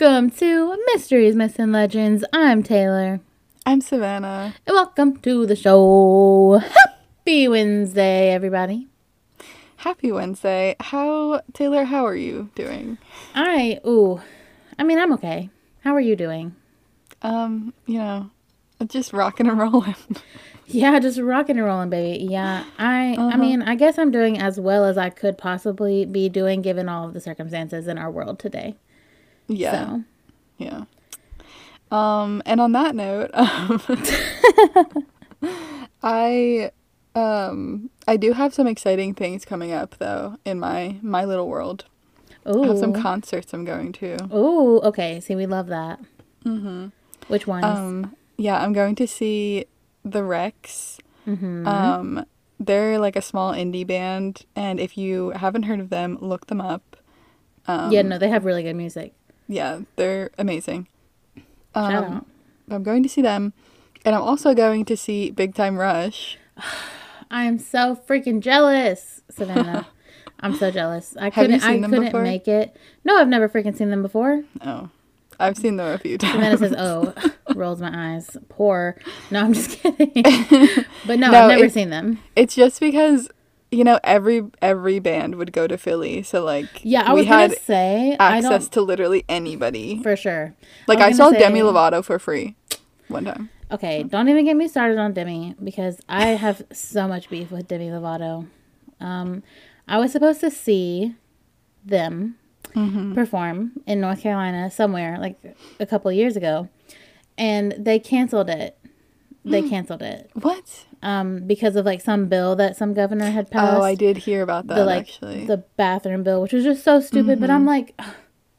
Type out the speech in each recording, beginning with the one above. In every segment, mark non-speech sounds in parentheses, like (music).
Welcome to Mysteries, Myths, and Legends. I'm Taylor. I'm Savannah. And welcome to the show. Happy Wednesday, everybody. Happy Wednesday. How, Taylor, how are you doing? I, ooh, I mean, I'm okay. How are you doing? Um, you know, just rocking and rolling. (laughs) Yeah, just rocking and rolling, baby. Yeah, I, I Uh-huh. mean, I guess I'm doing as well as I could possibly be doing given all of the circumstances in our world today. Yeah. So, Yeah. Um, and on that note, (laughs) um, I um I do have some exciting things coming up though in my my little world. I have some concerts I'm going to. Oh, okay. See, we love that. Mm-hmm. Which ones? Um, yeah, I'm going to see the Wrecks. mm-hmm. Um, they're like a small indie band, and if you haven't heard of them, look them up. Um, yeah, no, they have really good music. Yeah, they're amazing. Shout Um, out. I'm going to see them, and I'm also going to see Big Time Rush. (sighs) I am so freaking jealous, Savannah. (laughs) I'm so jealous. I couldn't. I couldn't before? make it. No, I've never freaking seen them before. Oh, I've seen them a few times. Savannah says, "Oh," (laughs) rolls my eyes. Poor. No, I'm just (laughs) kidding. but no, No, I've never seen them. It's just because you know every every band would go to Philly, so like Yeah, I we was had gonna say I access to literally anybody. for sure. Like was I, saw gonna Demi Lovato for free one time. Okay, don't even get me started on Demi because I have so much beef with Demi Lovato. Um, I was supposed to see them Mm-hmm. perform in North Carolina somewhere like a couple years ago, and they canceled it. They canceled it What? um, because of like some bill that some governor had passed. Oh, I did hear about that the like actually. the bathroom bill, which was just so stupid. But Mm-hmm. I'm like, "Ugh,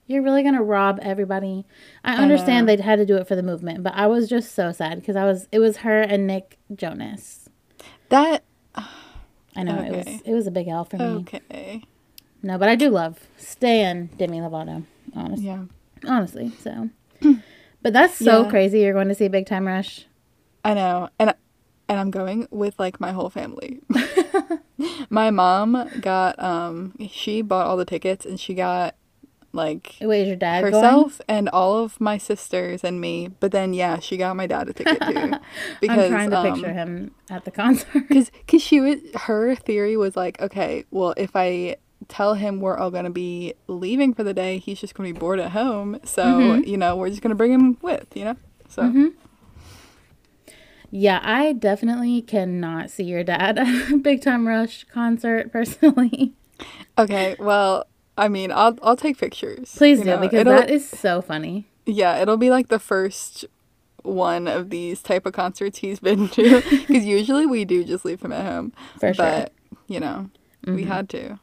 you're really gonna rob everybody. I understand know. they had to do it for the movement, but I was just so sad because I was it was her and Nick Jonas. that (sighs) I know it was it was a big L for me. okay. No, but I do love Stan Demi Lovato. Honestly, Yeah. honestly. So, (clears throat) but that's so Yeah. crazy. You're going to see Big Time Rush. I know. And and I'm going with like my whole family. (laughs) my mom got um she bought all the tickets and she got like Wait, is your dad going? herself and all of my sisters and me. But then yeah, she got my dad a ticket too. (laughs) I'm trying to um, picture him at the concert. (laughs) Cause, cause she was her theory was like, okay, well, if I tell him we're all gonna be leaving for the day, he's just gonna be bored at home. So Mm-hmm. you know, we're just gonna bring him with, you know. So Yeah, I definitely cannot see your dad at a (laughs) Big Time Rush concert personally. okay, well, I mean, I'll I'll take pictures. Please do know. because It'll- that is so funny. yeah, it'll be like the first one of these type of concerts he's (laughs) been to. Because usually we do just leave him at home, For sure. but you know, we mm-hmm. had to.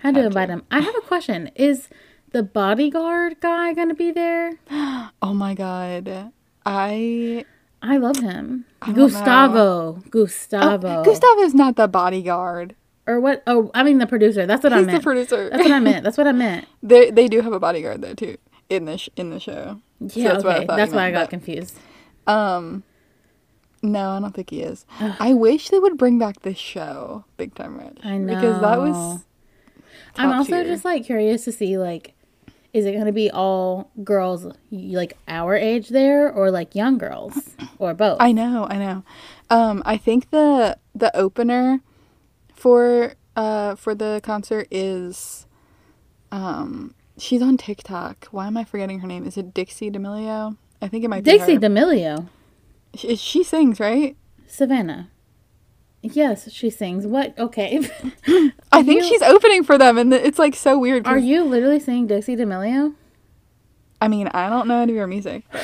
Had to invite him. I have a question. Is the bodyguard guy going to be there? (gasps) Oh my god, I I love him. don't Gustavo. Gustavo. Oh, Gustavo's not the bodyguard. Or what? Oh, I mean the producer. That's what I He's the meant. producer. That's what I meant. That's what I meant. (laughs) They they do have a bodyguard though too in the sh- in the show. So Yeah, that's what I okay. thought That's why I got but- confused. Um, no, I don't think he is. (sighs) I wish they would bring back this show, Big Time Rush, I know because that was. I'm also tier. just like curious to see like is it going to be all girls like our age there or like young girls or both? I know, I know. Um, I think the the opener for uh for the concert is, um, she's on TikTok. Why am I forgetting her name? Is it Dixie D'Amelio? I think it might be Dixie her. D'Amelio. she, she sings right. Savannah. Yes, she sings. What? Okay. (laughs) I think you- she's opening for them, and it's like so weird. Are you literally singing Dixie D'Amelio? I mean, I don't know any of your music. (laughs)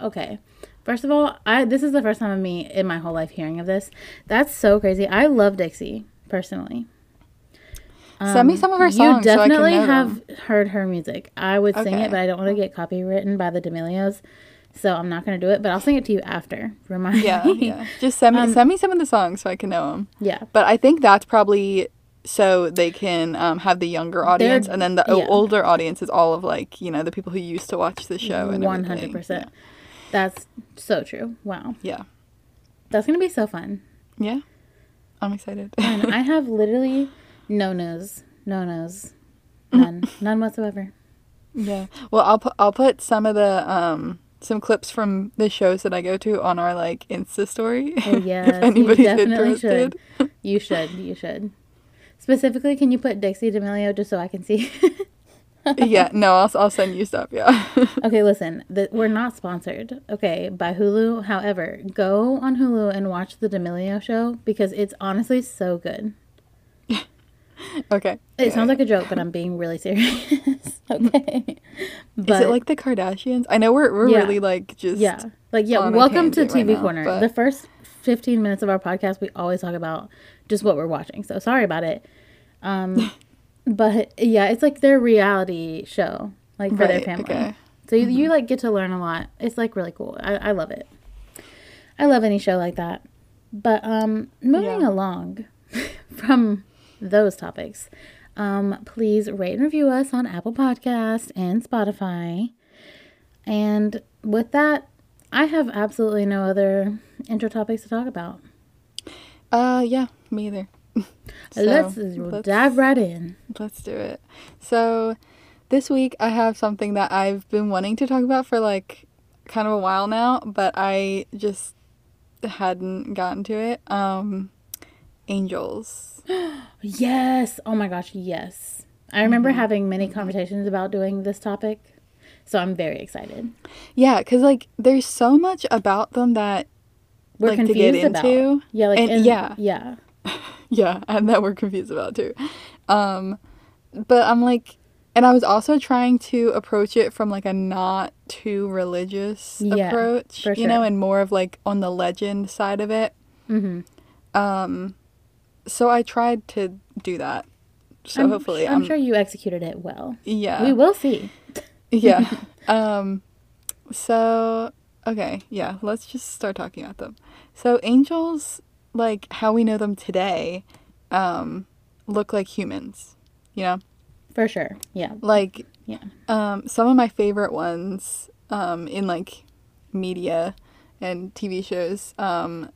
Okay. First of all, I this is the first time of me in my whole life hearing of this. That's so crazy. I love Dixie personally. Send me um, some of her songs. You definitely so I can know have them. heard her music. I would sing it, but I don't want to get copywritten by the D'Amelios, so I'm not going to do it. But I'll sing it to you after. Remind Yeah, me. yeah. Just send me Um, send me some of the songs so I can know them. yeah. But I think that's probably so they can um, have the younger audience, and then the yeah. older audience is all of like you know the people who used to watch the show and hundred percent. That's so true. Wow, Yeah, that's gonna be so fun. yeah. I'm excited. And I have literally no nose, no nose, (laughs) none, none whatsoever. Yeah. Well, I'll put I'll put some of the um some clips from the shows that I go to on our like Insta story. (laughs) Oh yes, if anybody's you definitely interested. should. You should. You should. Specifically, can you put Dixie D'Amelio just so I can see? (laughs) yeah. No, I'll I'll send you stuff. Yeah. (laughs) okay, listen. The, we're not sponsored. Okay, by Hulu. However, go on Hulu and watch the D'Amelio show because it's honestly so good. Okay. It sounds like a joke, but I'm being really serious. (laughs) okay. But Is it like the Kardashians? I know we're we're Yeah. really like just yeah, like yeah. Welcome to tangent right TV now, Corner. but- The first 15 minutes of our podcast, we always talk about just what we're watching. So sorry about it. Um, (laughs) but yeah, it's like their reality show, like for their family. okay. Mm-hmm. So you, you like get to learn a lot. It's like really cool. I, I love it. I love any show like that. But um, moving Yeah. along (laughs) from those topics, um, please rate and review us on Apple Podcast and Spotify. And with that, I have absolutely no other intro topics to talk about. Uh yeah, me either. (laughs) So, let's, let's- dive right in. Let's do it. So, this week I have something that I've been wanting to talk about for like kind of a while now, but I just hadn't gotten to it. Um, angels. (gasps) Yes. Oh my gosh, yes. I remember Mm-hmm. having many conversations about doing this topic. So I'm very excited. Yeah, because like there's so much about them that We're like to confused get about. into. Yeah, like And- in- yeah. Yeah. (laughs) Yeah, and that we're confused about too. Um, but I'm like, and I was also trying to approach it from like a not too religious Yeah, approach, for you know, and more of like on the legend side of it. Mm-hmm. Um, so I tried to do that. So I'm, hopefully, I'm I'm, sure you executed it well. yeah, We will see. (laughs) yeah. (laughs) um, so okay, yeah. Let's just start talking about them. So angels, like how we know them today, um, look like humans. You know, For sure. Yeah. like Yeah. um, some of my favorite ones um, in like media and TV shows. Um,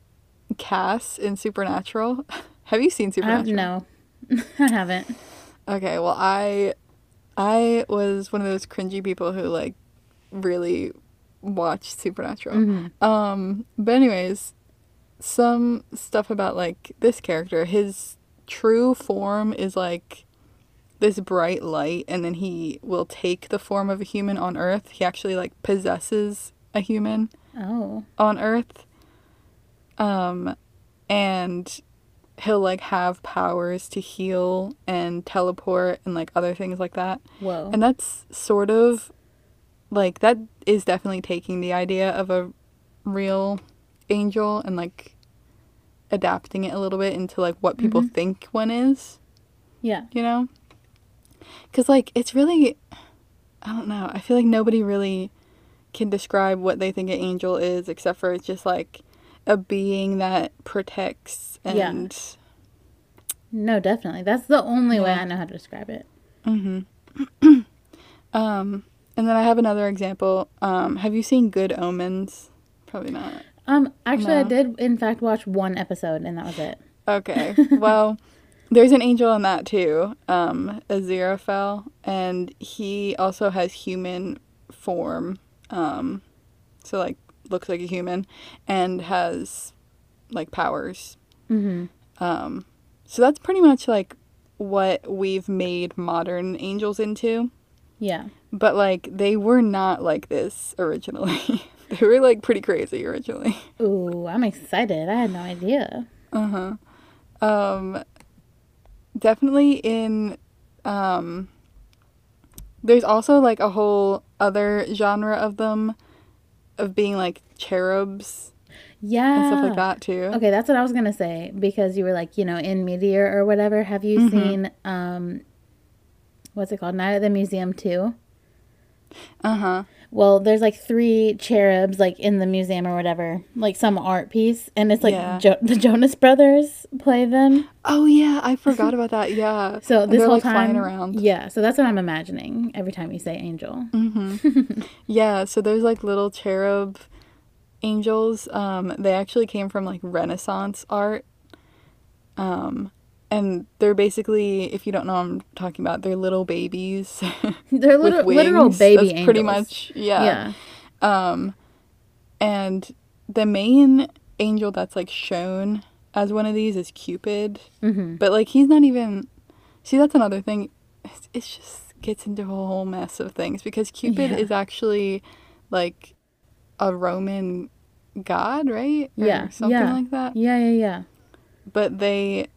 Cass in Supernatural. (laughs) Have you seen Supernatural? no, (laughs) I haven't. Okay, well I I was one of those cringy people who like really watched Supernatural. Mhm. Um but anyways, some stuff about like this character, his true form is like this bright light and then he will take the form of a human on earth. He actually like possesses a human Oh. on earth. Um and he'll like have powers to heal and teleport and like other things like that. Whoa. And that's sort of like that is definitely taking the idea of a real angel and like adapting it a little bit into like what people Mhm. think one is, yeah. you know? Cuz like it's really I don't know. I feel like nobody really can describe what they think an angel is except for it's just like a being that protects Yeah. and No, definitely. That's the only way I know how to describe it. Mhm. (clears throat) um and then I have another example. Um have you seen Good Omens? Probably not. Um, actually, I did in fact watch one episode, and that was it. Okay. (laughs) well, there's an angel in that too, um, Aziraphale, and he also has human form. Um, so like looks like a human, and has like powers. Mm-hmm. Um, so that's pretty much like what we've made modern angels into. Yeah. But like they were not like this originally. (laughs) they were like pretty crazy originally. Ooh, I'm excited. I had no idea. Uh-huh. Um definitely in um there's also like a whole other genre of them of being like cherubs Yeah. and stuff like that too. Okay, that's what I was gonna say because you were like, you know, in Meteor or whatever. Have you Mhm. seen um, what's it called? Night at the Museum too. Uh-huh. Well, there's like three cherubs like in the museum or whatever, like some art piece, and it's like Yeah. jo- the Jonas Brothers play them. Oh yeah, I forgot about that. Yeah. (laughs) So this whole like, time, flying around. yeah. So that's what I'm imagining every time you say angel. Mm-hmm. (laughs) yeah, so there's like little cherub angels. Um, they actually came from like Renaissance art. Um, and they're basically, if you don't know, what I'm talking about. They're little babies. (laughs) They're little, literal baby That's angels. Pretty much, yeah. Yeah. Um, and the main angel that's like shown as one of these is Cupid, Mm-hmm. but like he's not even. See, that's another thing. It's, it's just gets into a whole mess of things because Cupid Yeah. is actually like a Roman god, right? Or Yeah, something yeah. like that. Yeah, yeah, yeah. But they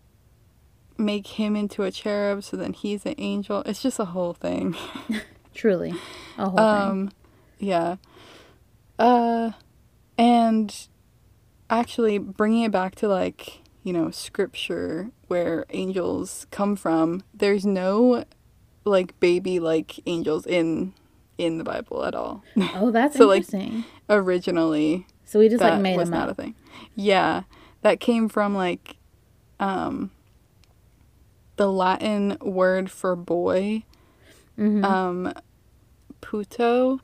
make him into a cherub, so then he's an angel. It's just a whole thing. (laughs) Truly. A whole thing. Um, yeah. Uh, and actually bringing it back to like you know scripture where angels come from. There's no like baby like angels in in the Bible at all. (laughs) Oh, that's (laughs) so, like. Originally, so we just like made was them not up. a thing. Yeah, that came from like um the Latin word for boy Mhm. um, putto,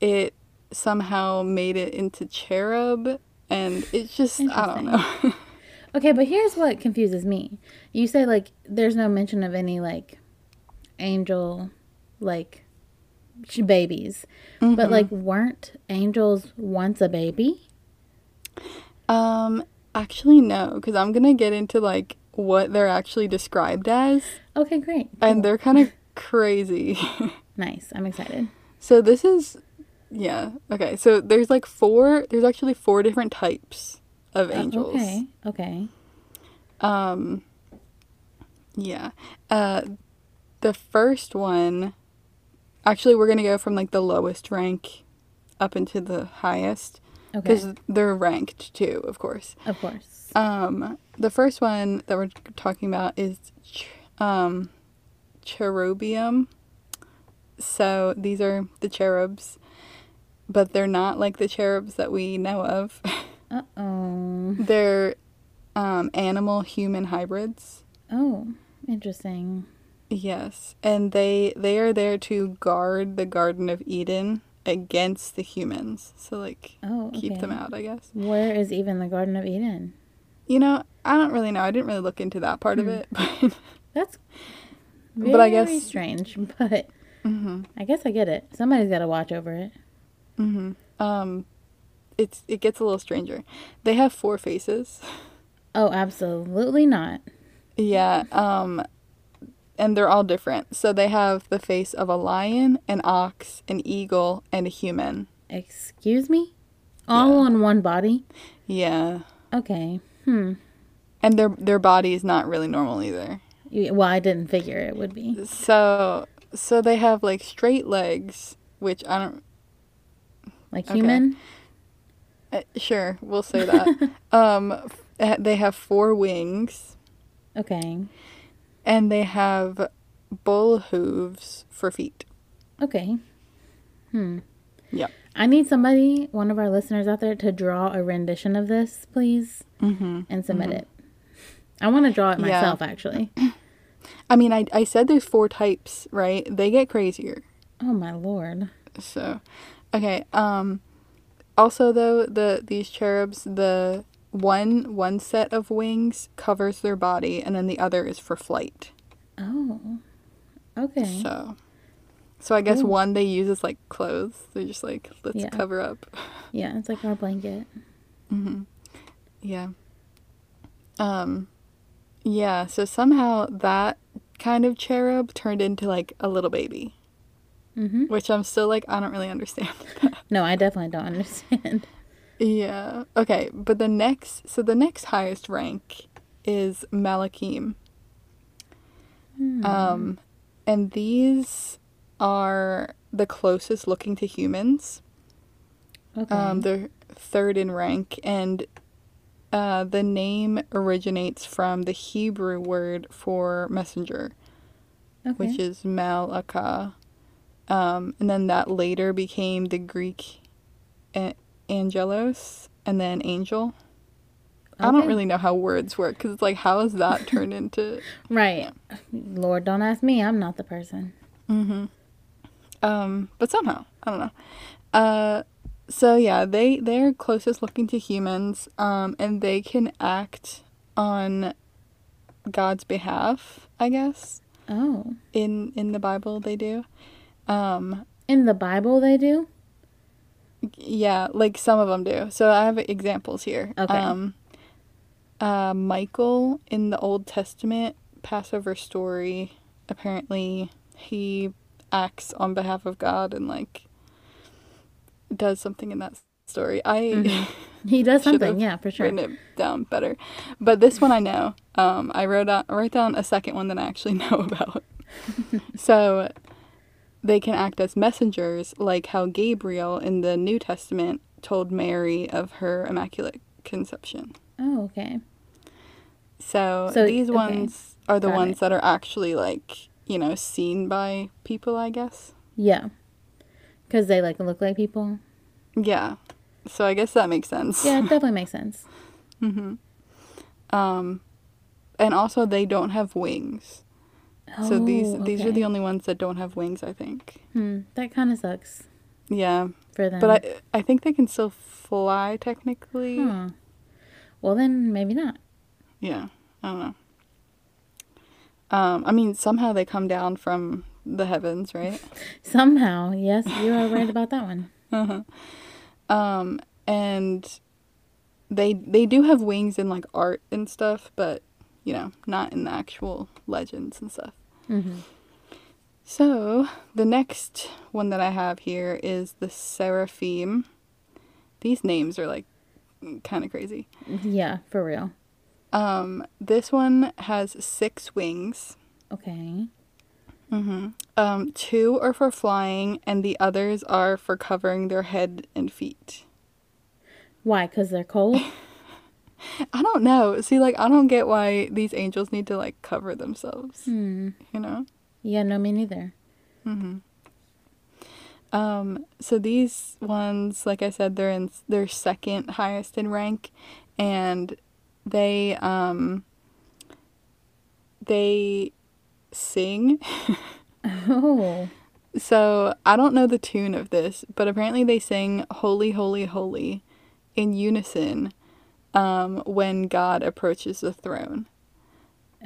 it somehow made it into cherub, and it's just I don't know. (laughs) Okay, but here's what confuses me. You say like there's no mention of any like angel like babies. Mm-hmm. But like weren't angels once a baby? um, actually no, because I'm gonna get into like what they're actually described as, Okay, great. and Cool. they're kind of (laughs) crazy. nice. I'm excited. so this is, yeah, okay. So there's like four. There's actually four different types of Uh, angels. okay. Okay. Um yeah. Uh the first one actually we're going to go from like the lowest rank up into the highest Okay. because they're ranked too, of course. Of course. Um the first one that we're talking about is ch- um cherubium. So these are the cherubs, but they're not like the cherubs that we know of. (laughs) Uh oh. they're um animal human hybrids. Oh, interesting. Yes, and they they are there to guard the Garden of Eden against the humans. So like Oh, okay. keep them out, I guess. Where is even the Garden of Eden? You know, I don't really know. I didn't really look into that part of Hmm. it, (laughs) but That's very But I guess- strange. (laughs) But hmm I guess I get it. Somebody's got to watch over it. hmm um it's it gets a little stranger. They have four faces. Oh, absolutely not. Yeah, um and they're all different. So they have the face of a lion, an ox, an eagle, and a human. Excuse me? All Yeah. on one body? Yeah. Okay. Hmm. And their their body is not really normal either. Well, I didn't figure it would be. So so they have like straight legs, which I don't Like Okay. human? uh, sure, we'll say that. (laughs) um f- uh, they have four wings Okay. And they have bull hooves for feet. Okay. Hmm. Yep. I need somebody, one of our listeners out there, to draw a rendition of this, please, Mhm. and submit it. I want to draw it Yeah. myself, actually. (clears throat) I mean, I I said there's four types, right? They get crazier. Oh my lord. So, okay. Um, also though the these cherubs, the one one set of wings covers their body, and then the other is for flight. Oh. Okay. So, so I guess Cool. one they use as like clothes. They're just like let's Yeah. cover up. Yeah, it's like our blanket. hmm Yeah. Um, yeah. So somehow that kind of cherub turned into like a little baby, hmm which I'm still like I don't really understand. (laughs) No, I definitely don't understand. Yeah. Okay, but the next so the next highest rank is Malakim. Hmm. Um and these are the closest looking to humans. okay. Um they're third in rank and uh the name originates from the Hebrew word for messenger, okay. which is malaka. Um and then that later became the Greek a- angelos and then angel. I don't really know how words work because it's like, how is that (laughs) turned into? Right. Lord, don't ask me. I'm not the person. mm-hmm. Um, but somehow, I don't know. Uh, so yeah, they they're closest looking to humans. Um, and they can act on God's behalf, I guess. Oh. In in the Bible they do. Um In the Bible, they do? Yeah, like some of them do. So I have examples here. Okay. Um uh Michael in the Old Testament Passover story, apparently he acts on behalf of God and like does something in that story. I Mhm. (laughs) He does something, yeah, for sure. written it down better. But this one I know. Um, I wrote out, I wrote down a second one that I actually (laughs) know about. (laughs) so they can act as messengers, like how Gabriel in the New Testament told Mary of her immaculate conception. Oh, okay. So, So, these okay. ones are the Got ones it. that are actually like you know seen by people, I guess. Yeah. Because they like look like people. Yeah. So I guess that makes sense. Yeah, it (laughs) definitely makes sense. hmm Um, and also they don't have wings. So these Oh, these are the only ones that don't have wings, I think. Hmm, that kind of sucks Yeah, for them. but I I think they can still fly technically. Huh. Well, then maybe not. Yeah, I don't know. Um, I mean somehow they come down from the heavens, (laughs) right? Somehow, yes, you are right (laughs) about that one. uh-huh. Um, and they they do have wings in like art and stuff, but you know, not in the actual legends and stuff. Hmm So, the next one that I have here is the Seraphim. These names are like kind of crazy. Yeah, for real. Um, this one has six wings. Okay. Mm-hmm. Um, two are for flying, and the others are for covering their head and feet. Why? Because they're cold? (laughs) (laughs) I don't know. See, like, I don't get why these angels need to like cover themselves. hmm. You know. Yeah, no, me neither. Mm-hmm. Um, so these ones, like I said, they're in they're second highest in rank, and they um they sing. (laughs) Oh. (laughs) So I don't know the tune of this, but apparently they sing "Holy, Holy, Holy" in unison um, when God approaches the throne.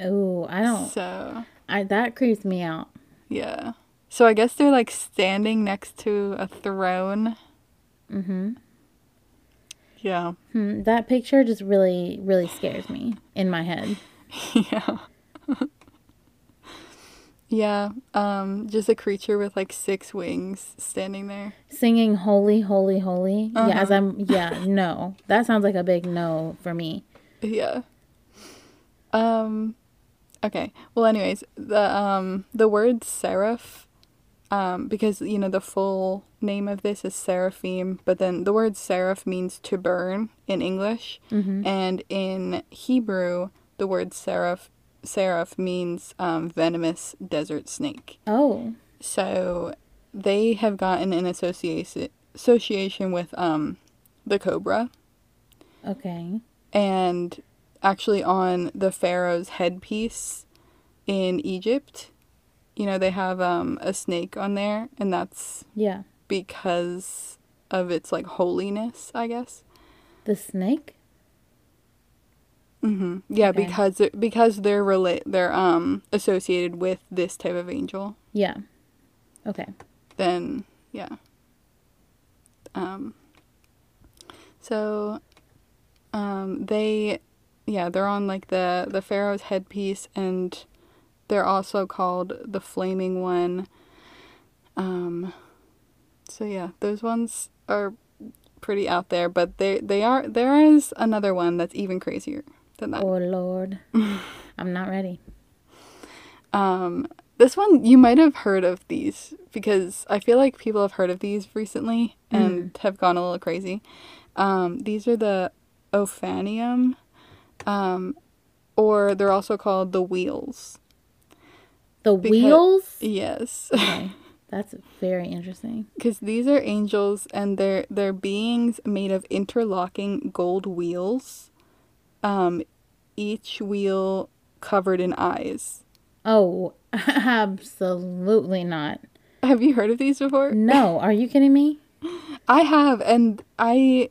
Oh, I don't. So I that creeps me out. yeah. So I guess they're like standing next to a throne. Mm-hmm. Yeah. Hmm, that picture just really, really scares me in my head. (laughs) yeah. (laughs) yeah. Um, just a creature with like six wings standing there. Singing "Holy, Holy, Holy." Yeah, as Uh-huh. I'm. Yeah, no, that sounds like a big no for me. Yeah. Um okay. Well anyways, the um the word seraph um because you know the full name of this is seraphim, but then the word seraph means to burn in English Mm-hmm. and in Hebrew the word seraph seraph means um venomous desert snake. Oh, So they have gotten an association association with um the cobra okay. and actually on the pharaoh's headpiece in Egypt, you know, they have um a snake on there and that's Yeah, because of its like holiness, I guess. the snake. Mhm. Yeah, Okay. because because they're relate they're um associated with this type of angel, Yeah. Okay. then yeah. Um so um they yeah, they're on like the the pharaoh's headpiece and they're also called the flaming one. Um so yeah, those ones are pretty out there, but they they are there is another one that's even crazier than that. Oh Lord, (laughs) I'm not ready. Um, this one you might have heard of these because I feel like people have heard of these recently and have gone a little crazy. Um, these are the Ophanium, um, or they're also called the wheels. The Because- wheels. Yes, Okay, (laughs) that's very interesting. because these are angels and they're they're beings made of interlocking gold wheels. Um, each wheel covered in eyes. Oh, (laughs) absolutely not. Have you heard of these before? (laughs) No, are you kidding me? I have, and I,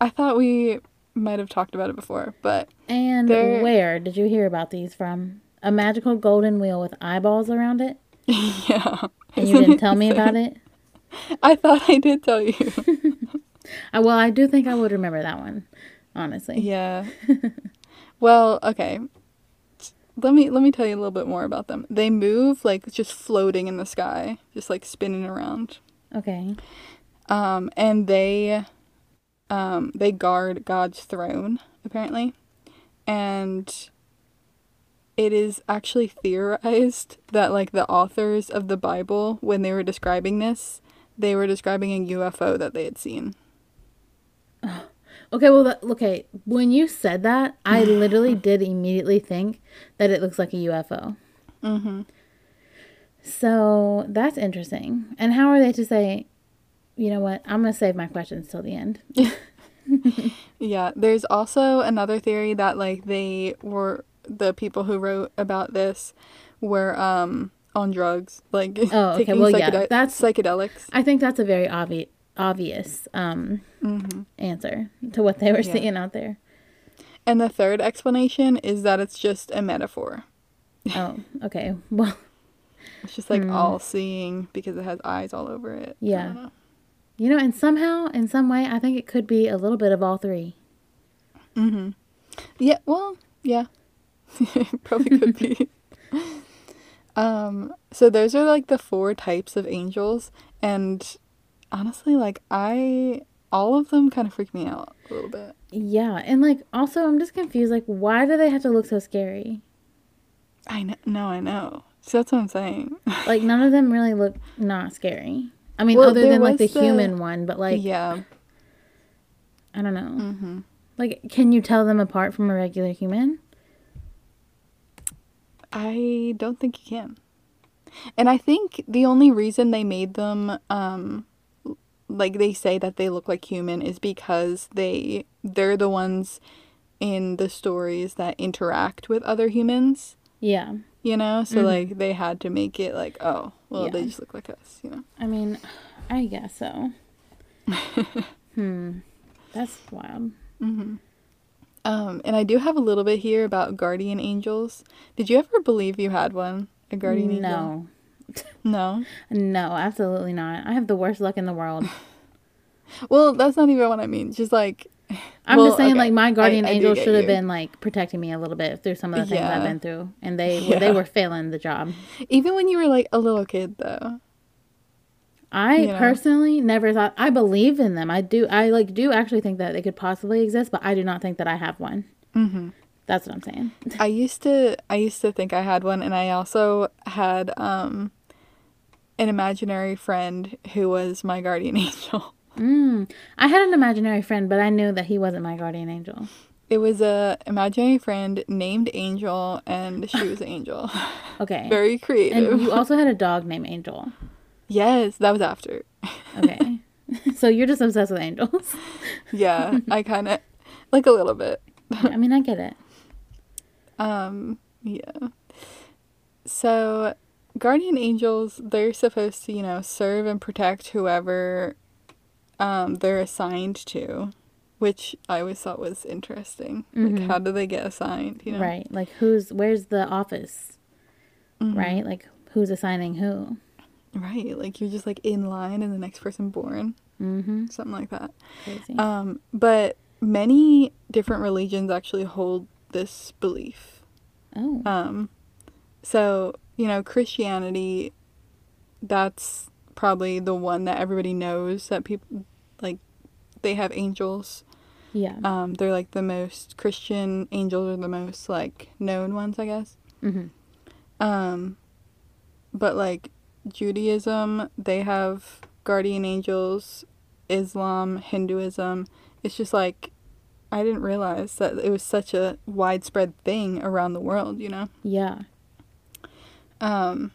I thought we might have talked about it before, but And They're- where did you hear about these from? A magical golden wheel with eyeballs around it? (laughs) yeah. And you didn't tell me about it? I thought I did tell you. Uh, well, I do think I would remember that one, honestly. yeah. (laughs) well, okay. Let me let me tell you a little bit more about them. They move like just floating in the sky, just like spinning around. Okay. Um, and they um, they guard God's throne apparently, and it is actually theorized that like the authors of the Bible, when they were describing this, they were describing a UFO that they had seen. (laughs) Okay, well, that, okay. When you said that, I (sighs) literally did immediately think that it looks like a UFO. Mm-hmm. So that's interesting. And how are they to say, you know what? I'm going to save my questions till the end. (laughs) Yeah, there's also another theory that like they were the people who wrote about this were um on drugs, like (laughs) Oh, okay, well, yeah, that's- psychedelics. I think that's a very obvious obvious um, hmm answer to what they were Yeah. seeing out there. And the third explanation is that it's just a metaphor. Oh, (laughs) okay. Well, It's just like Hmm. all seeing because it has eyes all over it. Yeah. know. you know, and somehow, in some way, I think it could be a little bit of all three. Mm-hmm. Yeah, well, yeah. (laughs) Probably could be. (laughs) um, so those are like the four types of angels and honestly like I all of them kind of freak me out a little bit. Yeah, and like also, I'm just confused. Like, why do they have to look so scary? I know, no, I know. So that's what I'm saying. (laughs) Like, none of them really look not scary. I mean, Well, other than like the the- human one, but like, yeah. I don't know. Mm-hmm. Like, can you tell them apart from a regular human? I don't think you can. And I think the only reason they made them um like they say that they look like human is because they they're the ones in the stories that interact with other humans, Yeah. you know? So Mhm. like they had to make it like, oh, well they just look like us, you know. I mean, I guess so. (laughs) hmm. That's wild. Mhm. Um and I do have a little bit here about guardian angels. Did you ever believe you had one? A guardian angel? no. (laughs) No. No, absolutely not. I have the worst luck in the world. (laughs) Well, that's not even what I mean. Just like I'm Well, just saying, okay. like my guardian I do angel should have been like protecting me a little bit through some of the things I've been through, and they (laughs) they were failing the job. Even when you were like a little kid, though. I You know? personally never thought I believe in them. I do. I like do actually think that they could possibly exist, but I do not think that I have one. hmm That's what I'm saying. I used to, I used to think I had one, and I also had um, an imaginary friend who was my guardian (laughs) angel. Mm. I had an imaginary friend, but I knew that he wasn't my guardian angel. It was a imaginary friend named Angel, and she was Angel. (laughs) Okay. Very creative. and you also had a dog named Angel. yes, that was after. Okay. (laughs) so you're just obsessed with angels. Yeah, I kind of like a little bit. I mean, I get it. Um, yeah. So, guardian angels, they're supposed to, you know, serve and protect whoever um they're assigned to, which I always thought was interesting. Mhm. Like how do they get assigned, you know? Right. Like who's where's the office? Mhm. Right? Like who's assigning who? Right. Like you're just like in line and the next person born, Mm-hmm. something like that. Crazy. Um, but many different religions actually hold this belief. oh. Um, so, you know, Christianity, that's probably the one that everybody knows that people, like, they have angels. yeah. Um, they're like the most, Christian angels are the most, like, known ones, I guess. mm-hmm. Um, but, like, Judaism, they have guardian angels, Islam, Hinduism. It's just like, I didn't realize that it was such a widespread thing around the world, you know? Yeah. Um,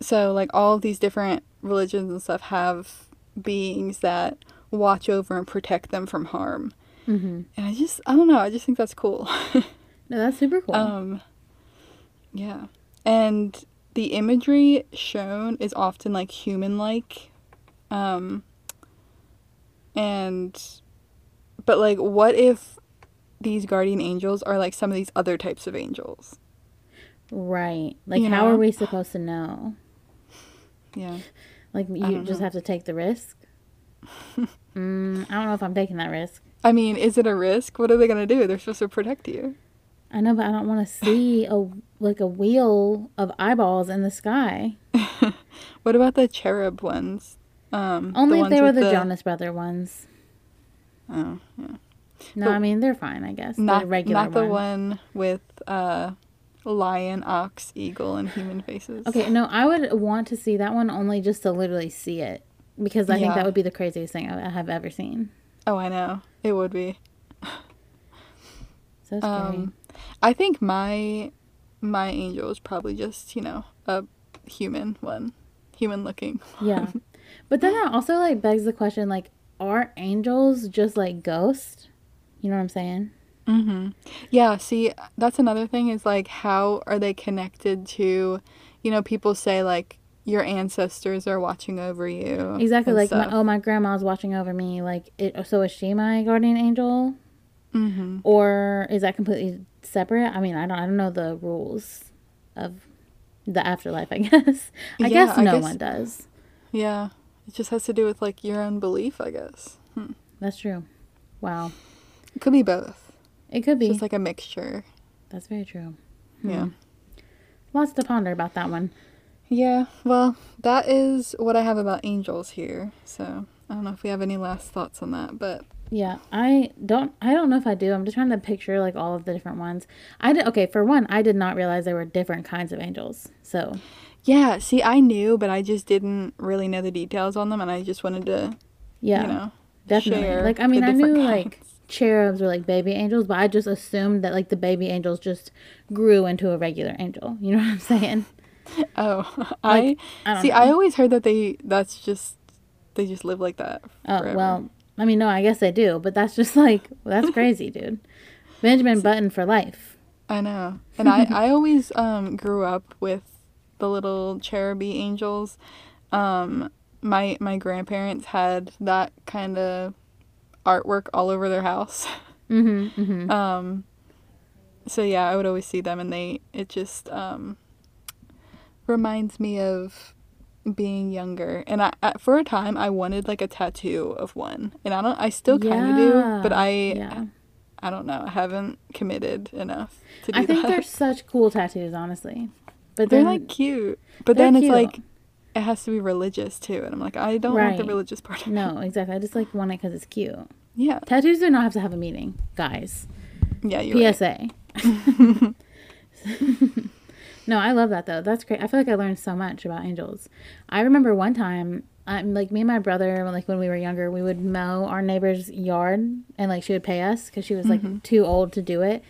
so like all these different religions and stuff have beings that watch over and protect them from harm. Mm-hmm. And I just, I don't know, I just think that's cool. (laughs) No, that's super cool. um, yeah. And the imagery shown is often like human like. Um, and but like, what if these guardian angels are like some of these other types of angels? Right. Like, You how know? are we supposed to know? Yeah. Like, you just know. have to take the risk? (laughs) mm, I don't know if I'm taking that risk. I mean, is it a risk? What are they gonna do? They're supposed to protect you. I know, but I don't want to see (laughs) a like a wheel of eyeballs in the sky. (laughs) What about the cherub ones? Um, the Only if they were with the, Jonas Brother ones. Oh, yeah. No, But I mean they're fine, I guess. Not the regular not the one. one with uh, lion, ox, eagle, and human faces. Okay, no, I would want to see that one only just to literally see it because I think that would be the craziest thing I have ever seen. Oh, I know. It would be. (sighs) So scary. Um, I think my my angel is probably just you know a human one, human looking. yeah, (laughs) but then that also like begs the question: like, are angels just like ghosts? You know what I'm saying? Mm-hmm. Yeah. See, that's another thing is like how are they connected to, you know, people say like your ancestors are watching over you. Exactly. Like, my, oh, my grandma's watching over me. Like, it. So is she my guardian angel, Mhm. or is that completely separate? I mean, I don't. I don't know the rules of the afterlife. I (laughs) guess. I Yeah, guess I no guess- one does. Yeah. It just has to do with like your own belief, I guess. Hmm. That's true. Wow. It could be both. It could It's be. just like a mixture. That's very true. Hmm. Yeah. Lots to ponder about that one. Yeah, well, that is what I have about angels here. So I don't know if we have any last thoughts on that, but Yeah, I don't. I don't know if I do. I'm just trying to picture like all of the different ones. I did. Okay, for one, I did not realize there were different kinds of angels. So yeah. See, I knew, but I just didn't really know the details on them, and I just wanted to, yeah, you know, definitely. share Like I mean, I knew like kinds. Cherubs were like baby angels, but I just assumed that like the baby angels just grew into a regular angel. You know what I'm saying? (laughs) Oh, I I see. know. I always heard that they that's just they just live like that. Oh well, I mean, no, I guess they do, but that's just (laughs) like that's (laughs) crazy, dude. Benjamin Button for life. I know, and I I always um grew up with the little cheruby angels. Um, my my grandparents had that kind of artwork all over their house. (laughs) Mm-hmm. Mm-hmm. Um, so yeah, I would always see them, and they it just um reminds me of being younger. And I, I for a time I wanted like a tattoo of one, and I don't. I still kind of do, but I yeah. I don't know. I haven't committed enough to do I think that. they're such cool tattoos, honestly. But They're then, like cute, but they're then it's cute. like it has to be religious too, and I'm like I don't want the religious part. Of no, exactly. I just like want it because it's cute. Yeah, Tattoos do not have to have a meaning, guys. yeah, right. PSA. (laughs) no, I love that though. That's great. I feel like I learned so much about angels. I remember one time, um, like me and my brother, like when we were younger, we would mow our neighbor's yard, and like she would pay us because she was like too old to do it,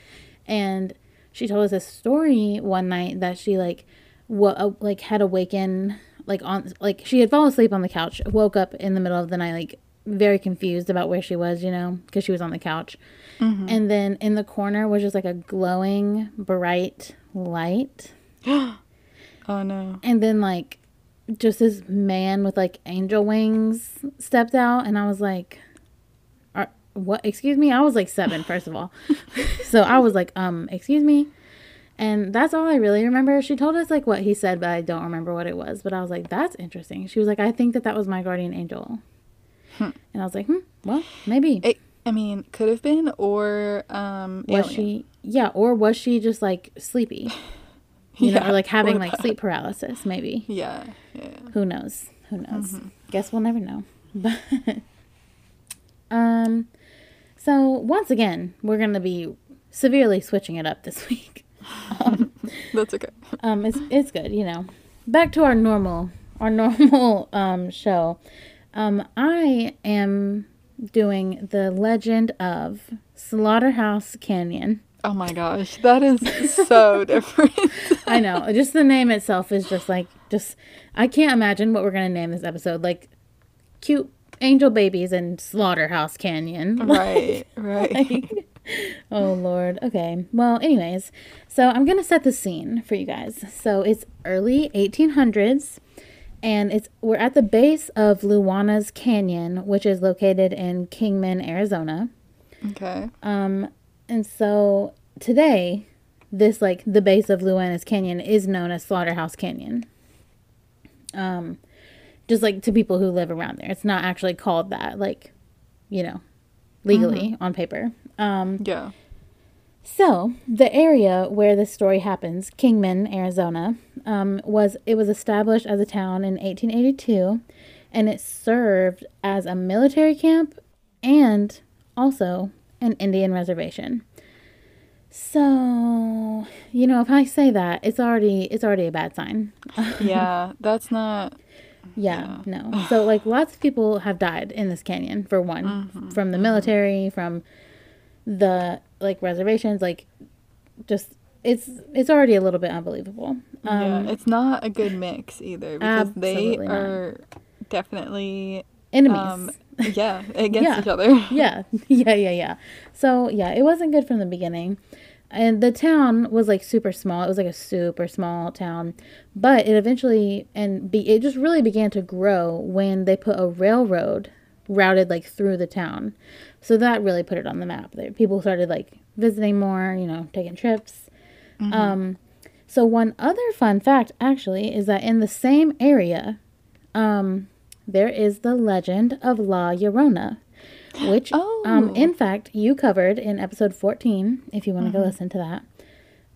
and she told us a story one night that she like, wo- uh, like had awakened like on like she had fallen asleep on the couch, woke up in the middle of the night like very confused about where she was, you know, because she was on the couch. And then in the corner was just like a glowing bright light. (gasps) Oh no. And then like just this man with like angel wings stepped out and I was like what excuse me? I was like 7 first of all. (laughs) so I was like um excuse me. And that's all I really remember. She told us like what he said, but I don't remember what it was. But I was like, that's interesting. She was like, I think that that was my guardian angel. And I was like, hmm, well, maybe. It, I mean, could have been, or um, was alien. she yeah or was she just like sleepy (laughs) you know Yeah, or like having or like sleep paralysis maybe Yeah, yeah. who knows who knows guess we'll never know (laughs) but um so once again we're gonna be severely switching it up this (laughs) week (laughs) That's okay. um it's it's good you know back to our normal our (laughs) normal um show um i am doing the legend of slaughterhouse canyon Oh my gosh, that is so (laughs) different. I know. Just the name itself is just like just I can't imagine what we're gonna name this episode. Like cute angel babies and slaughterhouse canyon. right, right. (laughs) oh lord. Okay. Well, anyways, so I'm gonna set the scene for you guys. So it's early 1800s, and it's we're at the base of Luana's Canyon, which is located in Kingman, Arizona. Okay. Um, and so today, this like the base of Luana's Canyon is known as Slaughterhouse Canyon. Um, just like to people who live around there, it's not actually called that, like, you know, legally on paper. Um, Yeah. so the area where this story happens, Kingman, Arizona, um, was it was established as a town in 1882, and it served as a military camp and also an Indian reservation. So you know, if I say that, it's already it's already a bad sign. (laughs) Yeah. That's not. Yeah, no. So like lots of people have died in this canyon for one, from the military, from the like reservations, like just it's it's already a little bit unbelievable. Um, yeah. It's not a good mix either because they Absolutely not. are definitely. enemies. Um, yeah. (laughs) Against Yeah. each other. yeah, (laughs) yeah, yeah, yeah. So yeah, it wasn't good from the beginning. And the town was like super small. It was like a super small town, but it eventually and be, it just really began to grow when they put a railroad routed like through the town. So that really put it on the map. There, people started like visiting more, you know, taking trips. Um, so one other fun fact actually is that in the same area, um, there is the legend of La Llorona, which, oh. um, Oh. in fact, you covered in episode 14, if you want to go listen to that.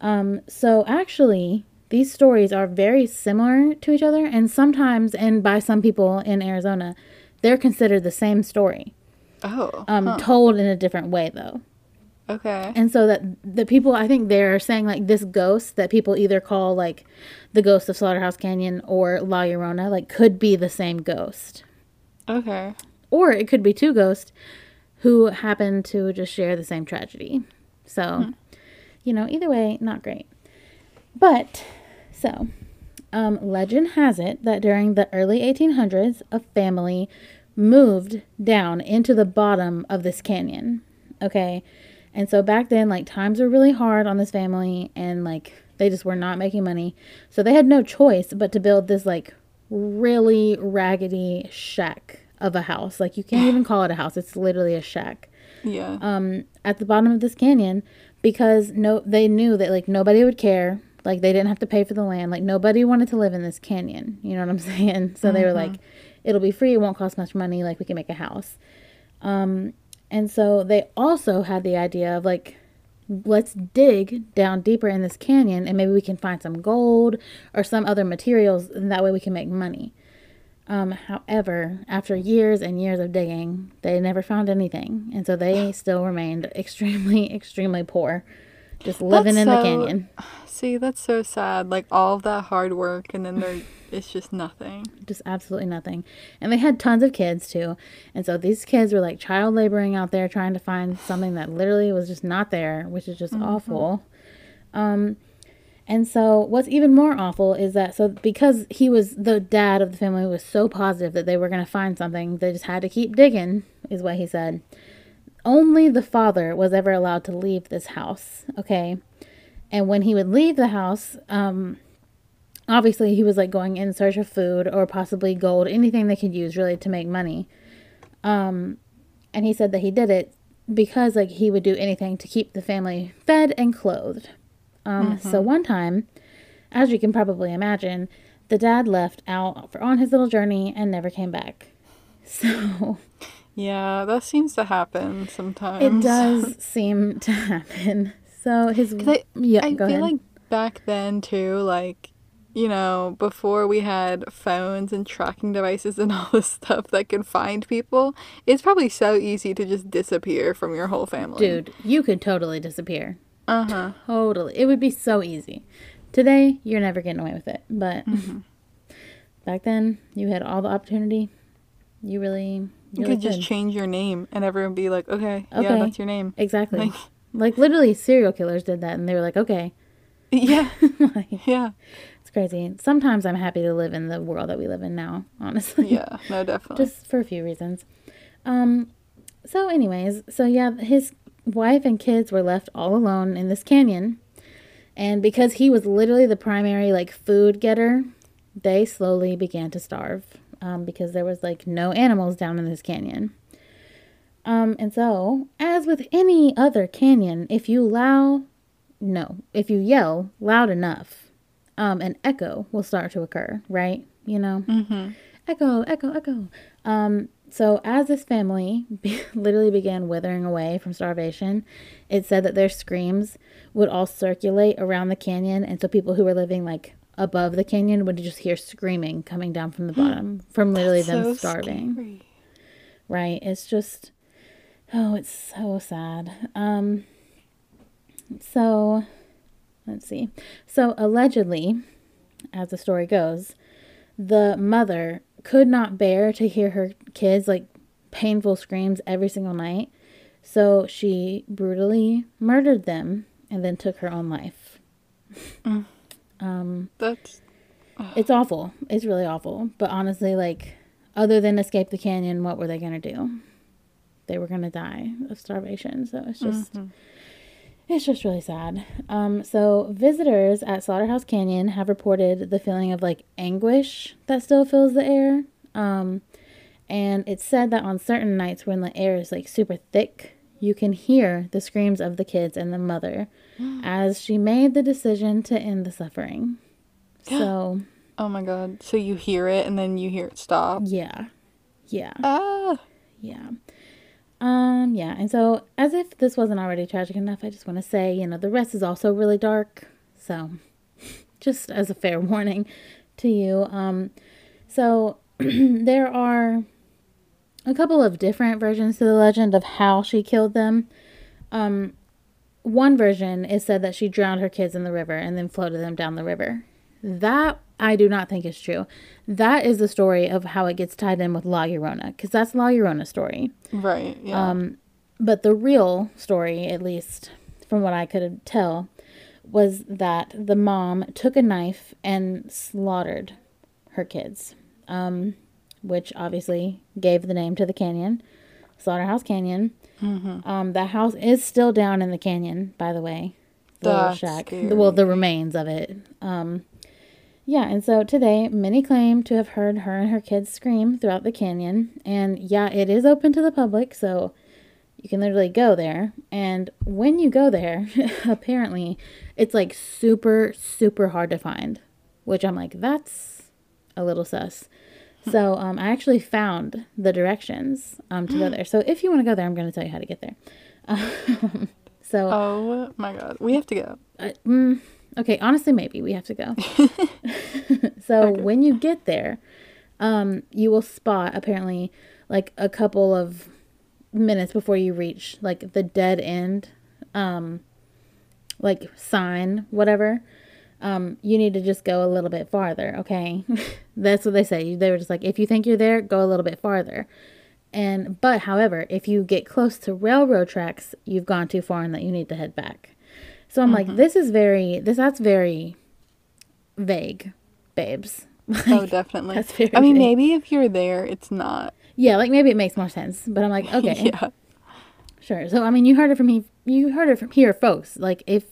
Um, so actually, these stories are very similar to each other, and sometimes, and by some people in Arizona, they're considered the same story, Oh. um, told in a different way, though. okay. And so that the people, I think they're saying like this ghost that people either call like the ghost of Slaughterhouse Canyon or La Llorona, like could be the same ghost. Okay. Or it could be two ghosts who happen to just share the same tragedy. So, you know, either way, not great. But, so, um, legend has it that during the early 1800s, a family moved down into the bottom of this canyon. Okay. And so back then, like, times were really hard on this family, and like, they just were not making money. So they had no choice but to build this, like, really raggedy shack of a house. Like, you can't even (sighs) call it a house, it's literally a shack Yeah. um, at the bottom of this canyon because no, they knew that like nobody would care. Like they didn't have to pay for the land. Like nobody wanted to live in this canyon. You know what I'm (laughs) saying? So they were like, it'll be free. It won't cost much money. Like we can make a house. Um, and so they also had the idea of like, let's dig down deeper in this canyon and maybe we can find some gold or some other materials and that way we can make money. Um, however, after years and years of digging, they never found anything, and so they (sighs) still remained (laughs) extremely, extremely poor, just living That's in the canyon. (sighs) See, that's so sad. Like all of that hard work, and then there, it's just nothing. just absolutely nothing. And they had tons of kids too. And so these kids were like child laboring out there trying to find something that literally was just not there, which is just awful. Um and so what's even more awful is that so because he was the dad of the family was so positive that they were going to find something, they just had to keep digging is what he said. Only the father was ever allowed to leave this house, okay? And when he would leave the house, um obviously he was like going in search of food or possibly gold, anything they could use really to make money. Um, and he said that he did it because like he would do anything to keep the family fed and clothed. Um, so one time, as you can probably imagine, the dad left out for on his little journey and never came back. (laughs) So Yeah, that seems to happen sometimes. it does (laughs) seem to happen. So his I, yeah, I feel ahead. like back then too, like you know, before we had phones and tracking devices and (laughs) all this stuff that could find people, it's probably so easy to just disappear from your whole family. Dude, you could totally disappear. Uh huh. Totally. It would be so easy. Today, you're never getting away with it. But Mm-hmm. back then, you had all the opportunity. You really, you You really could just change your name and everyone be like, okay, yeah, that's your name. Exactly. Like- Like, literally, serial killers did that, and they were like, okay. (laughs) Yeah, (laughs) like, yeah, it's crazy. Sometimes I'm happy to live in the world that we live in now, (laughs) honestly. yeah. No, definitely. just for a few reasons. Um, so, anyways, so yeah, his wife and kids were left all alone in this canyon, and because he was literally the primary like food getter, they slowly began to starve um, because there was like no animals down in this canyon. Um, and so, as with any other canyon, if you allow, no, if you yell loud enough, um, an echo will start to occur, right? You know, Mm-hmm. echo, echo, echo. Um, so as this family (laughs) be- literally began withering away from starvation, it said that their screams would all circulate around the canyon, and so people who were living like above the canyon would just hear screaming coming down from the (gasps) bottom from literally them So starving. scary. Right? It's just oh, it's so sad. Um so let's see. So allegedly, as the story goes, the mother could not bear to hear her kids like painful screams every single night. So she brutally murdered them and then took her own life. Mm. (laughs) Um That's it's awful. It's really awful. But honestly, like, other than escape the canyon, what were they going to do? They were going to die of starvation. So it's just, Mhm. It's just really sad. Um, so visitors at Slaughterhouse Canyon have reported the feeling of like anguish that still fills the air. Um, and it's said that on certain nights when the air is like super thick, you can hear the screams of the kids and the mother (gasps) as she made the decision to end the suffering. (gasps) So. Oh my god. So you hear it and then you hear it stop. Yeah. Yeah. Ah. Yeah. Um, yeah. And so as if this wasn't already tragic enough, I just want to say, you know, the rest is also really dark. So (laughs) just as a fair (laughs) warning to you. Um, so (clears throat) there are a couple of different versions to the legend of how she killed them. Um, one version is said that she drowned her kids in the river and then floated them down the river. That I do not think it's true. That is the story of how it gets tied in with La Llorona, because that's La Llorona's story. Right. Yeah. Um, but the real story, at least from what I could tell, was that the mom took a knife and slaughtered her kids, um, which obviously gave the name to the canyon, Slaughterhouse Canyon. Mm-hmm. Um, the house is still down in the canyon, by the way. The That's shack. scary. Well, the remains of it. Um, yeah, and so today, many claim to have heard her and her kids scream throughout the canyon. And yeah, it is open to the public, so you can literally go there. And when you go there, (laughs) apparently, it's like super, super hard to find, which I'm like, that's a little sus. So um, I actually found the directions um, to go (gasps) there. So if you want to go there, I'm going to tell you how to get there. (laughs) Um, so oh my god. We have to go. uh, mm, okay, honestly, maybe we have to go. (laughs) so when you get there, um, you will spot apparently like a couple of minutes before you reach like the dead end, um, like sign, whatever. Um, you need to just go a little bit farther. Okay, (laughs) that's what they say. They were just like, if you think you're there, go a little bit farther. And but however, if you get close to railroad tracks, you've gone too far and that you need to head back. So I'm like, this is very this that's very vague, babes. (laughs) Oh, definitely. that's very I mean, vague. maybe if you're there, it's not. Yeah, like maybe it makes more sense. But I'm like, (laughs) okay, Yeah. sure. So I mean, you heard it from me. You heard it from here, folks. Like if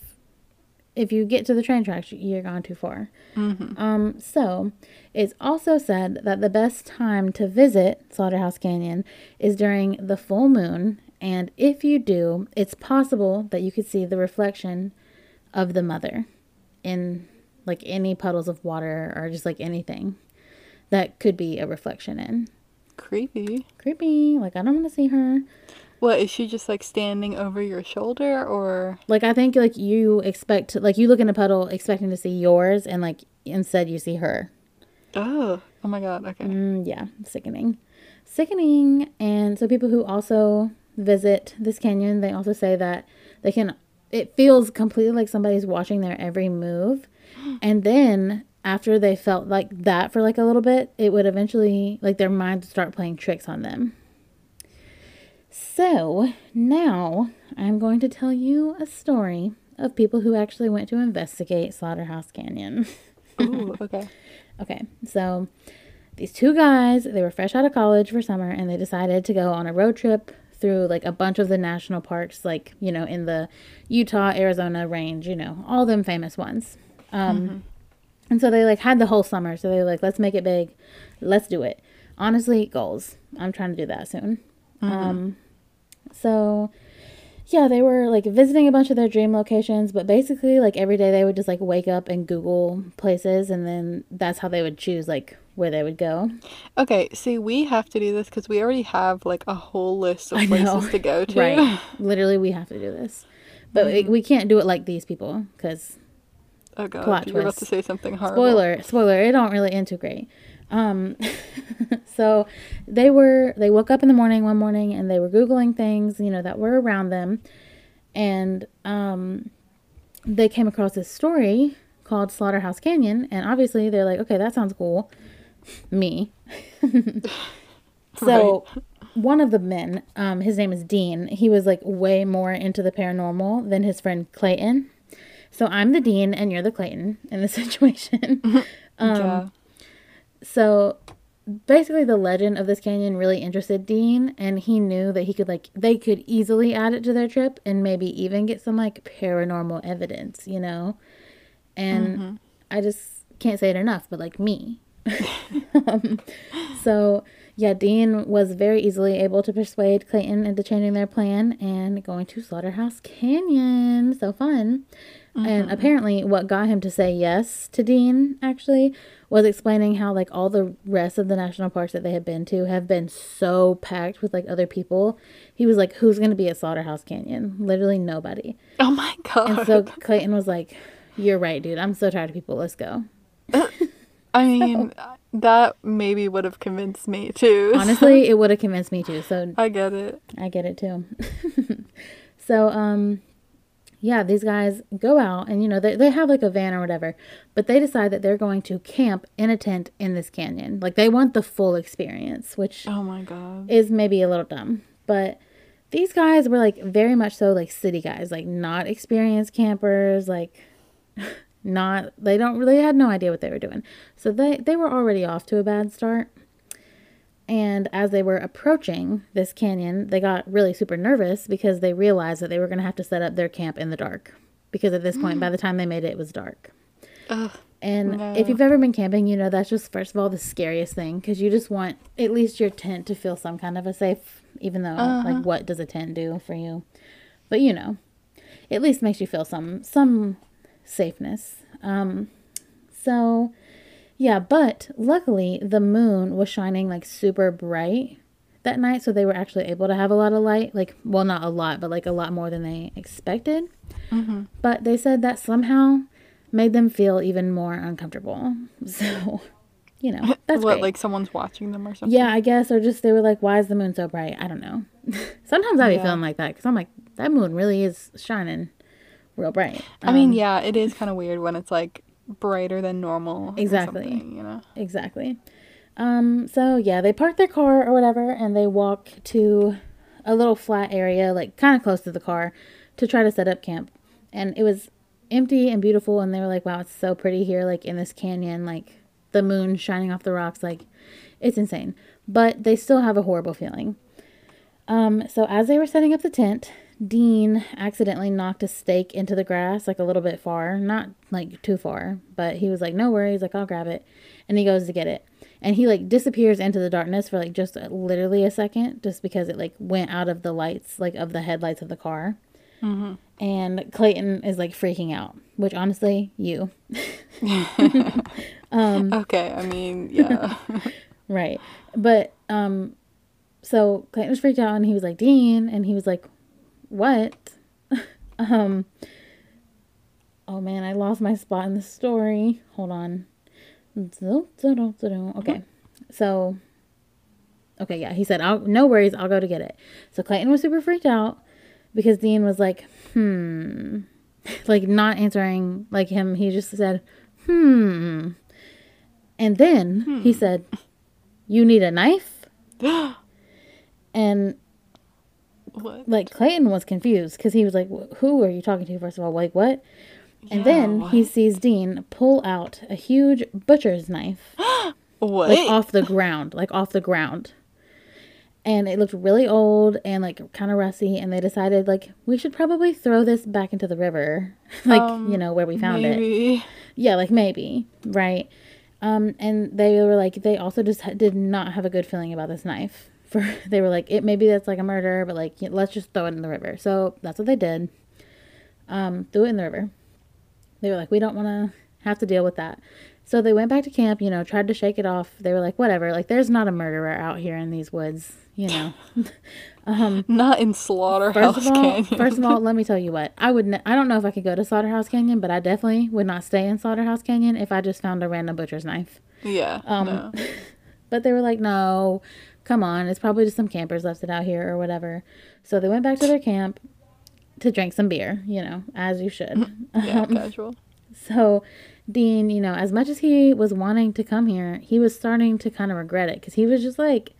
if you get to the train tracks, you're gone too far. Mm-hmm. Um, so it's also said that the best time to visit Slaughterhouse Canyon is during the full moon, and if you do, it's possible that you could see the reflection of the mother in like any puddles of water or just like anything that could be a reflection in. Creepy. Creepy. Like I don't want to see her. What is she just like standing over your shoulder or? Like I think like you expect like you look in a puddle expecting to see yours and like instead you see her. Oh. Oh my god. Okay. Mm, yeah, sickening. Sickening. And so people who also visit this canyon, they also say that they can it feels completely like somebody's watching their every move. (gasps) And then after they felt like that for like a little bit, it would eventually like their mind would start playing tricks on them. So now I'm going to tell you a story of people who actually went to investigate Slaughterhouse Canyon. (laughs) Ooh. Okay. Okay, so these two guys, they were fresh out of college for summer and they decided to go on a road trip through like a bunch of the national parks, like, you know, in the Utah, Arizona range, you know, all them famous ones. Um, And so they like had the whole summer. So they were like, let's make it big. Let's do it. Honestly, goals. I'm trying to do that soon. Um, So, yeah, they were like visiting a bunch of their dream locations, but basically, like every day they would just like wake up and Google places, and then that's how they would choose like where they would go. Okay, see, we have to do this because we already have like a whole list of places to go (laughs) to. Right. Literally, we have to do this. But we, we can't do it like these people because Oh god, Plot you were about twist. to say something horrible. spoiler spoiler it don't really integrate um (laughs) so they were they woke up in the morning one morning and they were googling things you know that were around them and um they came across this story called slaughterhouse canyon and obviously they're like okay that sounds cool me. (laughs) So one of the men um his name is dean. He was like way more into the paranormal than his friend clayton. So i'm the dean and you're the clayton in the (laughs) situation. (laughs) Um, yeah. so basically the legend of this canyon really interested dean and he knew that he could like they could easily add it to their trip and maybe even get some like paranormal evidence you know? And i just can't say it enough but like me (laughs) um, so yeah dean was very easily able to persuade clayton into changing their plan and going to slaughterhouse canyon so fun and apparently, what got him to say yes to Dean actually was explaining how like all the rest of the national parks that they had been to have been so packed with like other people. He was like, "Who's going to be at Slaughterhouse Canyon? Literally nobody." Oh my god. And so Clayton was like, "You're right, dude. I'm so tired of people. Let's go." (laughs) I (laughs) mean, that maybe would have convinced me too. Honestly, (laughs) it would have convinced me too. So I get it. I get it too. (laughs) so, um, yeah, these guys go out and, you know, they, they have like a van or whatever, but they decide that they're going to camp in a tent in this canyon. Like they want the full experience, which Oh my god. is maybe a little dumb. But these guys were like very much so like city guys, like not experienced campers, like not, they don't really had no idea what they were doing. So they, they were already off to a bad start. And as they were approaching this canyon, they got really super nervous because they realized that they were going to have to set up their camp in the dark. Because at this point, by the time they made it, it was dark. Ugh. And No. if you've ever been camping, you know that's just, first of all, the scariest thing because you just want at least your tent to feel some kind of a safe, even though, uh-huh. like, what does a tent do for you? But you know, at least makes you feel some, some safeness. Um, so, yeah, but luckily the moon was shining like super bright that night, so they were actually able to have a lot of light. Like, well, not a lot, but like a lot more than they expected. But they said that somehow made them feel even more uncomfortable. (laughs) So, you know, (laughs) that's what, great. like someone's watching them or something? yeah, I guess, or just they were like, "Why is the moon so bright?" I don't know. (laughs) Sometimes I be Yeah. feeling like that because I'm like, that moon really is shining real bright. I mean, Um, yeah, it is kind of weird when it's like brighter than normal. Exactly. you know. Exactly. Um, so yeah, they park their car or whatever and they walk to a little flat area, like kind of close to the car, to try to set up camp. And it was empty and beautiful and they were like, Wow, it's so pretty here, like in this canyon, like the moon shining off the rocks, like it's insane. But they still have a horrible feeling. Um, so as they were setting up the tent, Dean accidentally knocked a stake into the grass like a little bit far, not like too far, but he was like, "No worries, like I'll grab it." And he goes to get it. And he like disappears into the darkness for like just uh, literally a second just because it like went out of the lights, like of the headlights of the car. And Clayton is like freaking out, which honestly, you. (laughs) Um, okay, I mean, yeah. (laughs) (laughs) Right. But um so Clayton was freaked out and he was like, Dean and he was like, What? (laughs) um Oh man, I lost my spot in the story. Hold on. Okay. So Okay, yeah, he said, I'll no worries, I'll go to get it. So Clayton was super freaked out because Dean was like, hmm. (laughs) like not answering like him. He just said, hmm. And then he said, You need a knife? (gasps) and what? like Clayton was confused because he was like, Who are you talking to, first of all? Like, what? And Yeah, then he sees Dean pull out a huge butcher's knife, (gasps) What? like off the ground, like off the ground. And it looked really old and like kind of rusty. And they decided, like, we should probably throw this back into the river, (laughs) like, Um, you know, where we found it. Yeah, like maybe, right? Um, and they were like, they also just ha- did not have a good feeling about this knife for (laughs) they were like it maybe that's like a murder, but like let's just throw it in the river. So that's what they did. Um, threw it in the river. They were like, we don't want to have to deal with that. So they went back to camp, you know, tried to shake it off. They were like, whatever, like there's not a murderer out here in these woods, you know. (laughs) um, Not in Slaughterhouse First of all, Canyon. first of all, let me tell you what I would. Ne- I don't know if I could go to Slaughterhouse Canyon, but I definitely would not stay in Slaughterhouse Canyon if I just found a random butcher's knife. yeah. Um, no. (laughs) But they were like, no, come on, it's probably just some campers left it out here or whatever. So they went back to their camp to drink some beer, you know, as you should. (laughs) Yeah, Um, casual. so Dean, you know, as much as he was wanting to come here, he was starting to kind of regret it because he was just like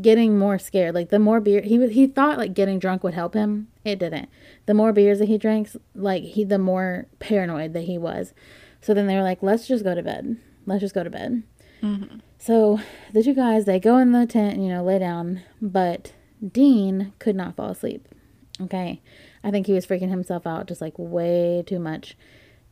getting more scared. Like the more beer he was, he thought like getting drunk would help him. It didn't. The more beers that he drinks, like he, the more paranoid that he was. So then they were like, "Let's just go to bed. Let's just go to bed." So the two guys they go in the tent, and, you know, lay down, but Dean could not fall asleep. Okay, I think he was freaking himself out just like way too much.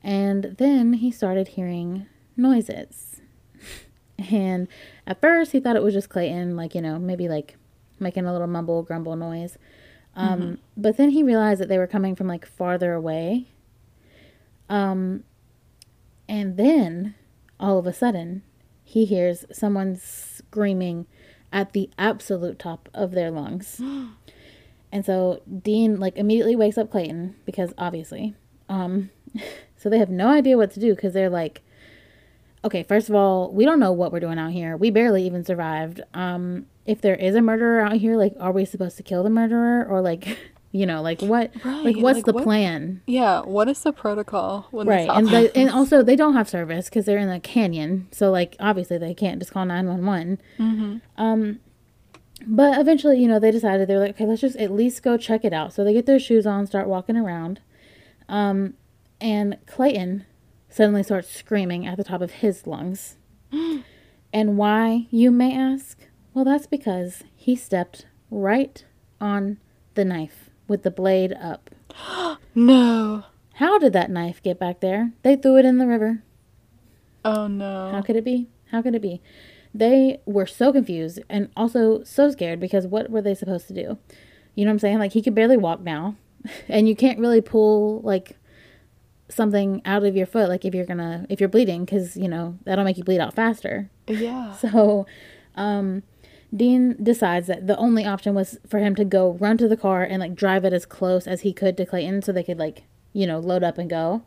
And then he started hearing noises. (laughs) And at first he thought it was just Clayton, like, you know, maybe like making a little mumble grumble noise. Um, But then he realized that they were coming from like farther away. Um, and then all of a sudden he hears someone screaming at the absolute top of their lungs. (gasps) and so Dean like immediately wakes up Clayton because obviously. Um, (laughs) so they have no idea what to do because they're like, okay, first of all, we don't know what we're doing out here. We barely even survived. Um, if there is a murderer out here, like, are we supposed to kill the murderer or like, (laughs) you know, like what, like what's like, the what- plan? Yeah, what is the protocol when Right, and they, and also they don't have service because they're in the canyon, so like obviously they can't just call nine one one. Um, but eventually, you know, they decided they're like, okay, let's just at least go check it out. So they get their shoes on, start walking around, um, and Clayton suddenly starts screaming at the top of his lungs. (gasps) and why, you may ask? Well, that's because he stepped right on the knife with the blade up. (gasps) no. How did that knife get back there? They threw it in the river. Oh no. How could it be? How could it be? They were so confused and also so scared because what were they supposed to do? You know what I'm saying? Like he could barely walk now. (laughs) And you can't really pull like something out of your foot like if you're going to if you're bleeding cuz you know, that'll make you bleed out faster. Yeah. (laughs) So, um, Dean decides that the only option was for him to go run to the car and like drive it as close as he could to Clayton so they could like, you know, load up and go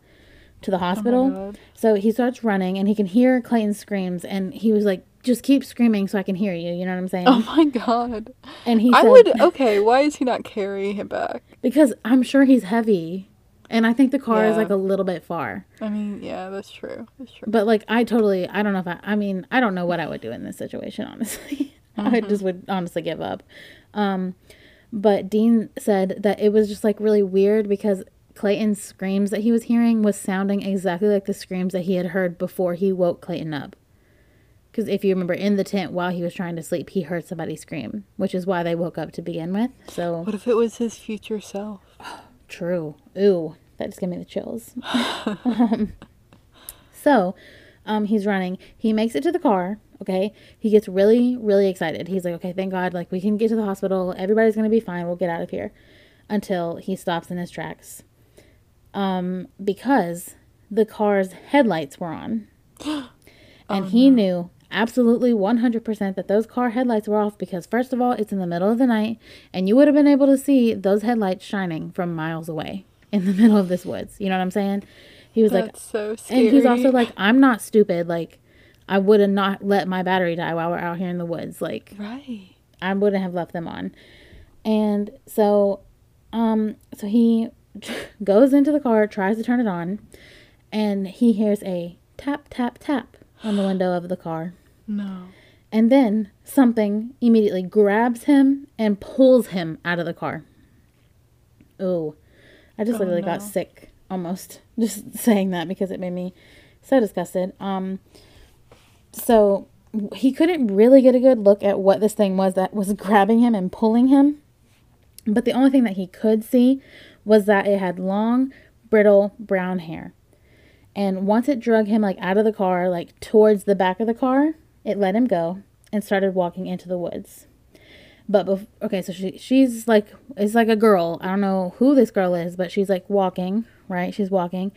to the oh hospital. God. so he starts running and he can hear Clayton's screams and he was like, just keep screaming so I can hear you. You know what I'm saying? Oh my god. and he I said, would okay, why is he not carrying him back? because I'm sure he's heavy. And I think the car is like a little bit far. I mean, yeah, that's true. That's true. But like I totally I don't know if I I mean, I don't know what I would do in this situation, honestly. (laughs) I just would honestly give up. Um but Dean said that it was just like really weird because Clayton's screams that he was hearing was sounding exactly like the screams that he had heard before he woke Clayton up. Because if you remember in the tent while he was trying to sleep, he heard somebody scream, which is why they woke up to begin with. So What if it was his future self? (sighs) True. Ooh, that just gave me the chills. (laughs) um, so, um, he's running. He makes it to the car. Okay. He gets really, really excited. He's like, okay, thank God, like we can get to the hospital. Everybody's gonna be fine. We'll get out of here. Until he stops in his tracks. Um, because the car's headlights were on, (gasps) and he knew absolutely 100% that those car headlights were off because first of all it's in the middle of the night and you would have been able to see those headlights shining from miles away in the (laughs) middle of this woods you know what i'm saying he was like That's so scary. and he's also like i'm not stupid like i would have not let my battery die while we're out here in the woods like Right. I wouldn't have left them on. And so, um, so he (laughs) goes into the car, tries to turn it on, and he hears a tap, tap, tap on the window of the car. No. And then something immediately grabs him and pulls him out of the car. Ooh, I just Oh, literally got sick almost (laughs) just saying that because it made me so disgusted. Um, so he couldn't really get a good look at what this thing was that was grabbing him and pulling him. But the only thing that he could see was that it had long, brittle brown hair. And once it drug him like out of the car, like towards the back of the car, it let him go and started walking into the woods. but bef- okay, so she she's like it's like a girl. I don't know who this girl is, but she's like walking, right? She's walking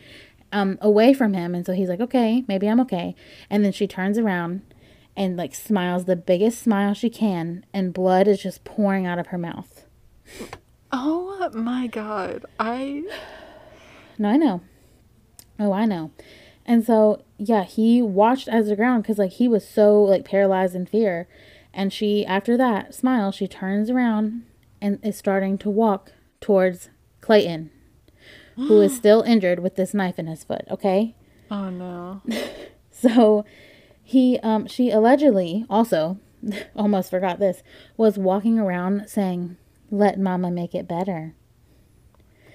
um away from him and so he's like, "Okay, maybe I'm okay." And then she turns around and like smiles the biggest smile she can and blood is just pouring out of her mouth. Oh my god. I No, I know. Oh, I know. And so, yeah, he watched as the ground because, like, he was so, like, paralyzed in fear. And she, after that smile, she turns around and is starting to walk towards Clayton, who is (gasps) still injured with this knife in his foot, okay? Oh no. (laughs) So he, um, she allegedly also, (laughs) almost forgot this, was walking around saying, let mama make it better.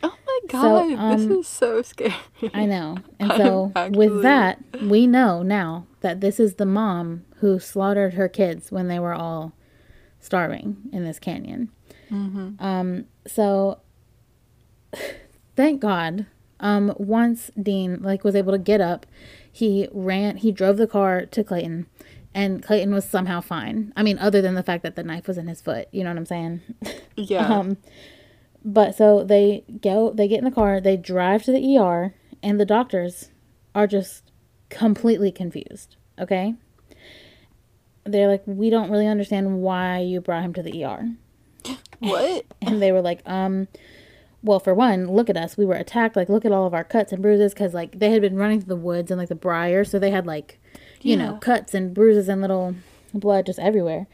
Oh my god, um, this is so scary. I know. (laughs) And so actually- with that, we know now that this is the mom who slaughtered her kids when they were all starving in this canyon. Mm-hmm. Um, so thank God. Um, once Dean like was able to get up, he ran. He drove the car to Clayton, and Clayton was somehow fine. I mean, other than the fact that the knife was in his foot. You know what I'm saying? (laughs) Yeah. Um, but so they go, they get in the car, they drive to the ER, and the doctors are just completely confused. Okay. They're like, we don't really understand why you brought him to the ER. what? (laughs) And they were like, um, well, for one, look at us. We were attacked. Like, look at all of our cuts and bruises because, like, they had been running through the woods and, like, the briar. So they had, like, you know, cuts and bruises and little blood just everywhere.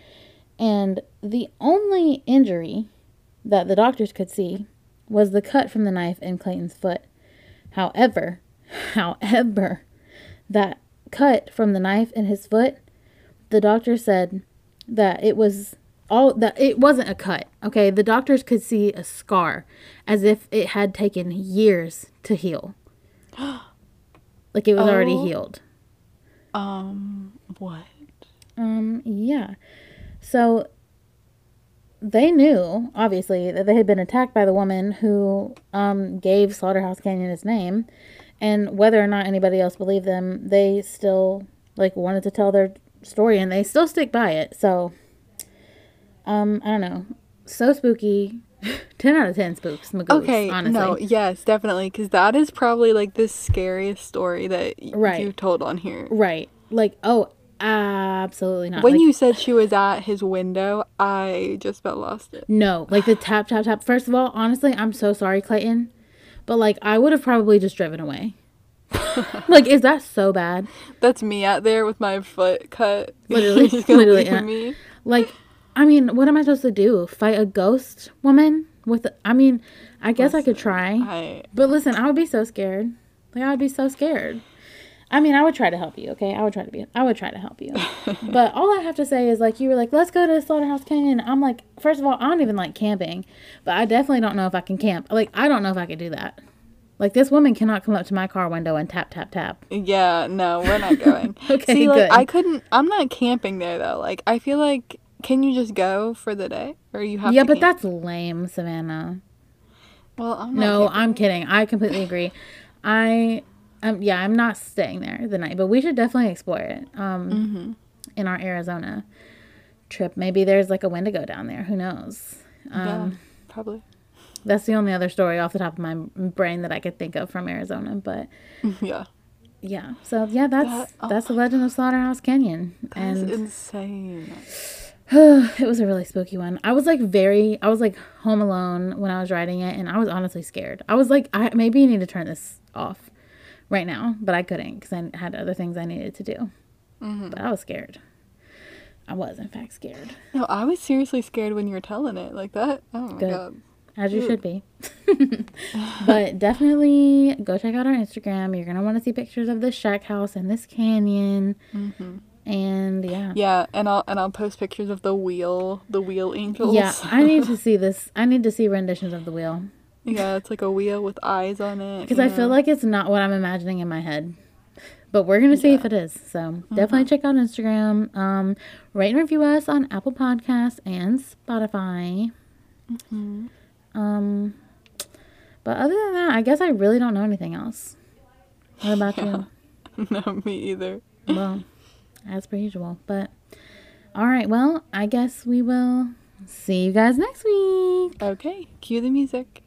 And the only injury that the doctors could see was the cut from the knife in Clayton's foot. However, (laughs) however, that cut from the knife in his foot, the doctor said that it was all that it wasn't a cut. Okay, the doctors could see a scar as if it had taken years to heal. (gasps) like it was already Oh. healed. Um, what? Um, yeah. So they knew, obviously, that they had been attacked by the woman who um, gave Slaughterhouse Canyon its name. And whether or not anybody else believed them, they still like wanted to tell their story and they still stick by it. So um, I don't know. So spooky. (laughs) 10 out of 10 spooks, Okay, honestly. no, yes, definitely, because that is probably like the scariest story that Right. you told on here. Right. Like, oh, absolutely not. When Like, you said she was at his window, I just about lost it. No, like the tap, tap, tap. First of all, honestly, I'm so sorry, Clayton. But like, I would have probably just driven away. (laughs) like, is that so bad? That's me out there with my foot cut. Literally, (laughs) You're just gonna literally, yeah. me. Like, I mean, what am I supposed to do? Fight a ghost woman with? I mean, I guess I could try. I But listen, I would be so scared. Like, I would be so scared. I mean, I would try to help you. Okay, I would try to be. I would try to help you. (laughs) but all I have to say is like, you were like, let's go to Slaughterhouse Canyon. I'm like, first of all, I don't even like camping, but I definitely don't know if I can camp. Like, I don't know if I could do that. Like, this woman cannot come up to my car window and tap, tap, tap. yeah, no, we're not going. (laughs) Okay, See, like good. I couldn't. I'm not camping there though. Like I feel like, can you just go for the day, or you have? yeah, but camp? that's lame, Savannah. well, I'm not No. I'm kidding. I completely agree. I, um, yeah, I'm not staying there the night, but we should definitely explore it. Um, Mm-hmm. in our Arizona trip, maybe there's like a Wendigo down there. Who knows? yeah, Um, probably. that's the only other story off the top of my brain that I could think of from Arizona. But (laughs) yeah, yeah, so yeah, that's That- oh. that's the Legend of Slaughterhouse Canyon, that's and insane. (sighs) it was a really spooky one. I was like very, I was like home alone when I was writing it, and I was honestly scared. I was like, I maybe you need to turn this off right now, but I couldn't because I had other things I needed to do. Mm-hmm. But I was scared. I was in fact scared, No, I was seriously scared when you were telling it like that. Oh my Good. god. as you should be. (laughs) but definitely go check out our Instagram. You're gonna want to see pictures of this shack house and this canyon, Mm-hmm. And yeah. Yeah, and I'll and I'll post pictures of the wheel, the wheel angels. Yeah, I need to (laughs) see this. I need to see renditions of the wheel. yeah, it's like a wheel with eyes on it. Because I feel like it's not what I'm imagining in my head. But we're gonna see if it is. So definitely check out Instagram. Um, rate and review us on Apple Podcasts and Spotify. Um, but other than that, I guess I really don't know anything else. What about (laughs) you? (laughs) no, me either. Well, as per usual. But all right, well, I guess we will see you guys next week. Okay, cue the music.